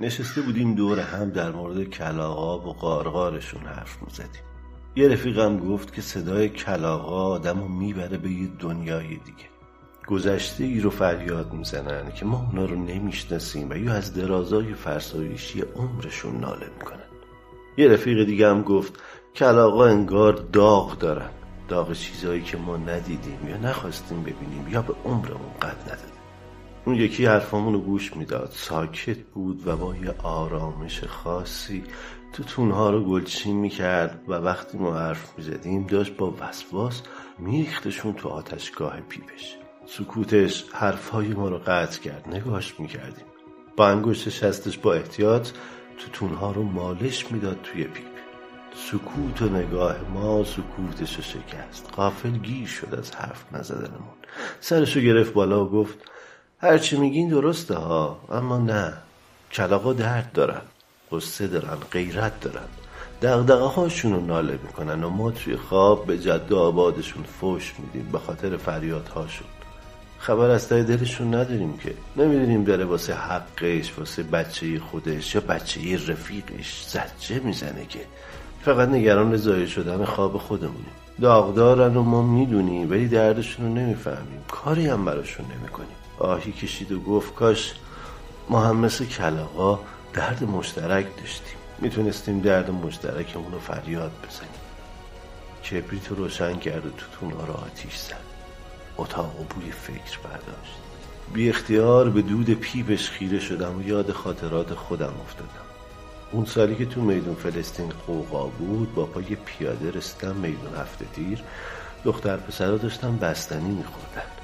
نشسته بودیم دور هم در مورد کلاغا و قارقارشون حرف می‌زدیم. یه رفیقم گفت که صدای کلاغا آدم رو می‌بره به یه دنیای دیگه. گذشته ای رو فریاد می‌زنن که ما اونا رو نمی‌شناسیم و یا از درازای فرسایشی عمرشون ناله می‌کنن. یه رفیق دیگه هم گفت کلاغا انگار داغ دارن. داغ چیزایی که ما ندیدیم یا نخواستیم ببینیم یا به عمرمون قد ندادیم. اون یکی حرفامون رو گوش می‌داد. ساکت بود و با یه آرامش خاصی تو تونها رو گلچین می‌کرد و وقتی ما حرف می‌زدیم داشت با وسواس میریختشون تو آتشگاه پیپش. سکوتش حرفهای ما رو قطع کرد نگاش می‌کردیم. با انگشت شستش با احتیاط تو تونها رو مالش می‌داد توی پیپ. سکوت و نگاه ما سکوتش رو شکست. قافل گیر شد از حرف نزدنمون. سرشو گرفت بالا و گفت هرچی میگین درسته ها اما نه. کلاقا درد دارن قصه دارن غیرت دارن. دقدقه هاشون رو ناله می‌کنن و ما توی خواب به جد آبادشون فوش میدیم به خاطر فریادهاشون. خبر از تای دلشون نداریم که. نمی‌دونیم داره واسه حقش واسه بچه خودش یا بچه رفیقش زجه می‌زنه که. فقط نگران زایه شدن خواب خودمونیم. داغدارن و ما می‌دونیم ولی دردشون رو نمی‌فهمیم. کاری هم براشون نمی‌کنیم. آهی کشید و گفت کاش ما هم مثل کلاقا درد مشترک داشتیم. می‌تونستیم درد مشترکمون رو فریاد بزنیم. کبریت رو روشن کرد و توتونا رو آتیش زد. اتاق و بوی فکر برداشت. بی اختیار به دود پیپش خیره شدم و یاد خاطرات خودم افتادم. اون سالی که تو میدون فلسطین قوقا بود با پای پیاده رسیدم میدون هفته تیر دختر پسرا داشتم بستنی میخوردن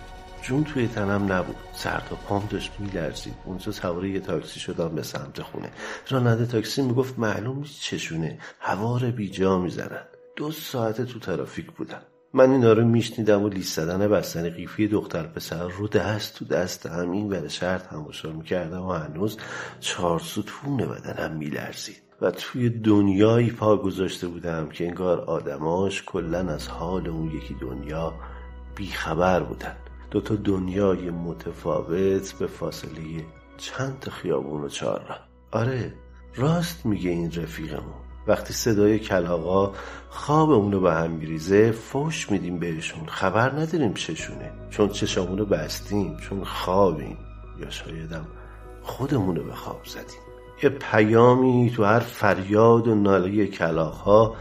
جون توی تنم نبود. سر تا پام داشت میلرزید. اونجا سواره یه تاکسی شدم به سمت خونه. راننده تاکسی می‌گفت معلوم نیست چشونه. هوار بیجا می‌زنن. دو ساعت تو ترافیک بودم. من اینا رو میشنیدم و لیست زدن بستن قیفی دختر پسر رو دست تو دست هم این ور شهر تماشا می‌کردم و هنوز چهار ستون بدنم میلرزید. و توی دنیایی پا گذاشته بودم که انگار آدماش کلا از حال اون یکی دنیا بیخبر بودن. دوتا دنیای متفاوت به فاصله چند خیابون و چهار آره راست میگه این رفیقمون. وقتی صدای کلاقا خواب اونو به هم میریزه فوش میدیم بهشون. خبر نداریم چشونه. چون چشامونو بستیم چون خوابیم. یا شایدم خودمونو به خواب زدیم. یه پیامی تو هر فریاد و ناله کلاقها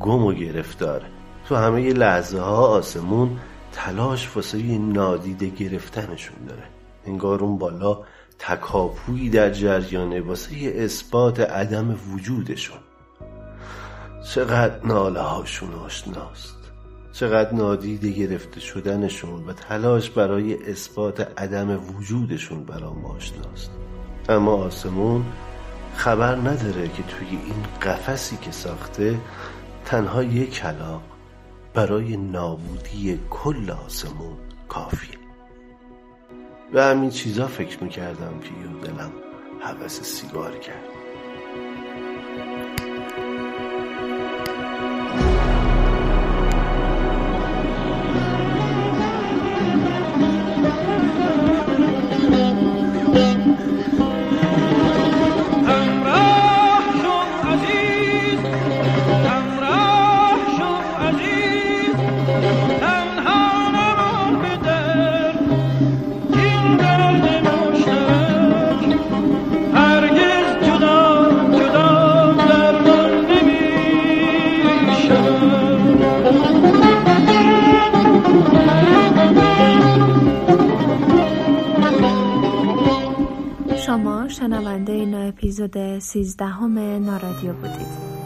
گم و گرفتاره. تو همه لحظه ها آسمون تلاش واسه نادیده گرفتنشون داره. انگار اون بالا تکاپویی در جریانه واسه اثبات عدم وجودشون. چقدر ناله هاشون آشناست. چقدر نادیده گرفته شدنشون و تلاش برای اثبات عدم وجودشون برام آشناست. اما آسمون خبر نداره که توی این قفسی که ساخته تنها یک کلاق برای نابودی کل آسمون کافیه. به همین چیزا فکر می‌کردم که یه دلم حوث سیگار کرد. شنونده این اپیزود سیزدهم نارادیو بودید.